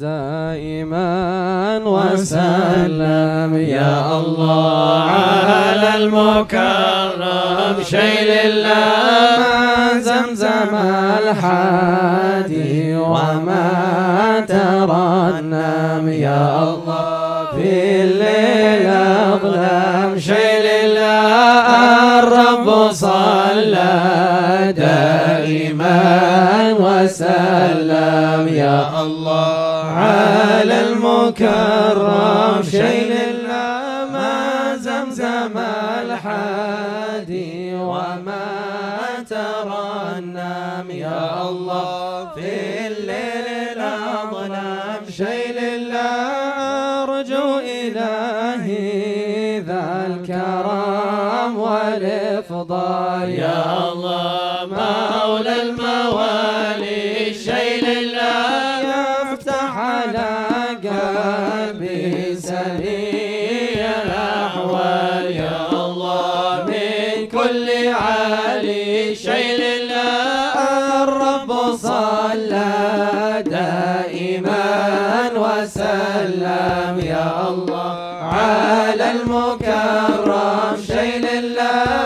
دائما وسلم. يا الله على المكرم شيل الله زمزم الحادي وما ترنم. يا الله في الليل أظلم شيل الله. على المكرم شيل ما زمزم الحادي وما ترنم يا الله في الليل الأظلام شيل أرجو إلهي ذا الكرم والإفضال. يا الله. ليلنا الرب صلى دائما وسلم يا الله على المكرم شيل الله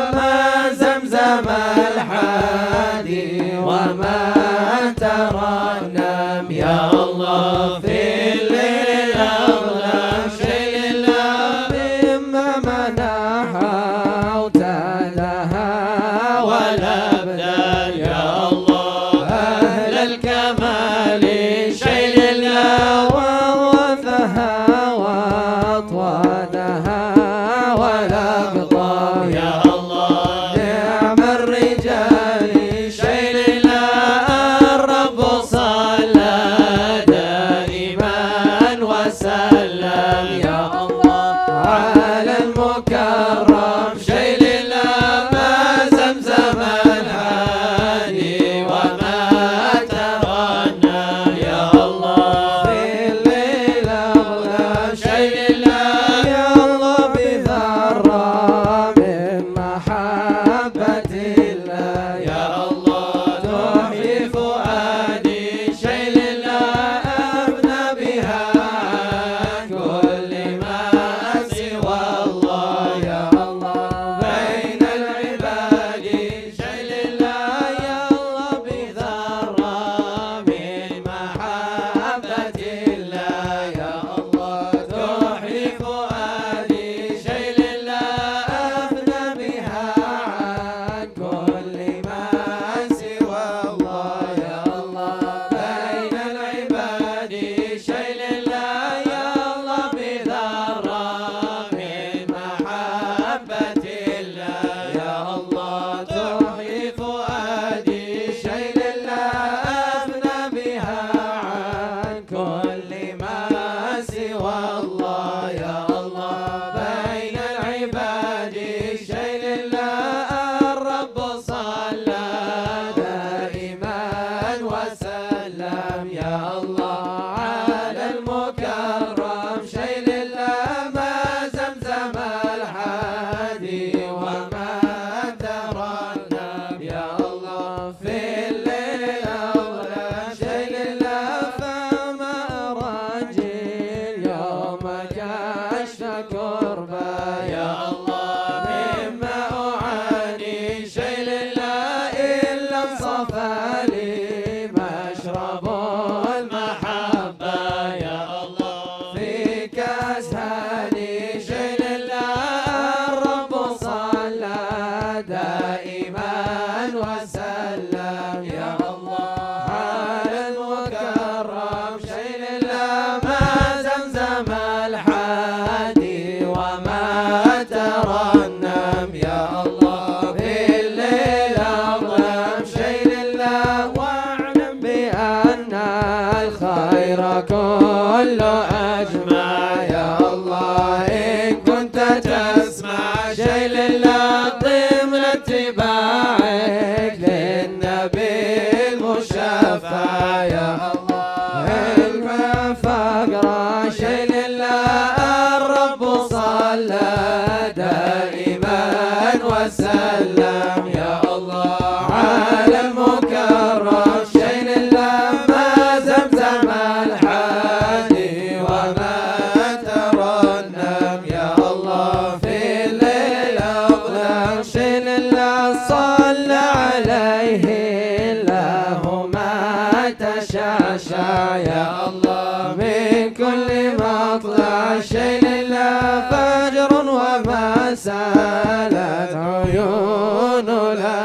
짠.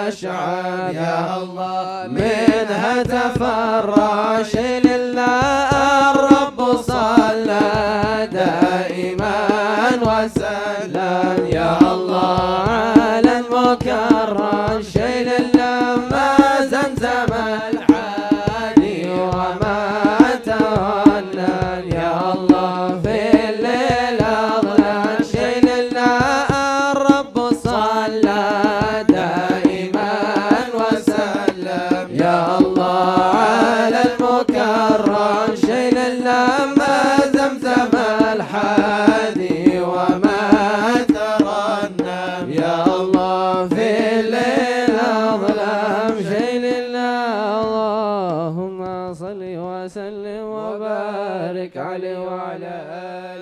الأشعار يا الله منها تفرش لله الرب صلى دائما وسلم يا الله على المكرم على المكرم شيء لله ما زمزم الحادي وما ترنم. يا الله في الليل أظلم شيء لله اللهم صل وسلم وبارك عليه وعلى آله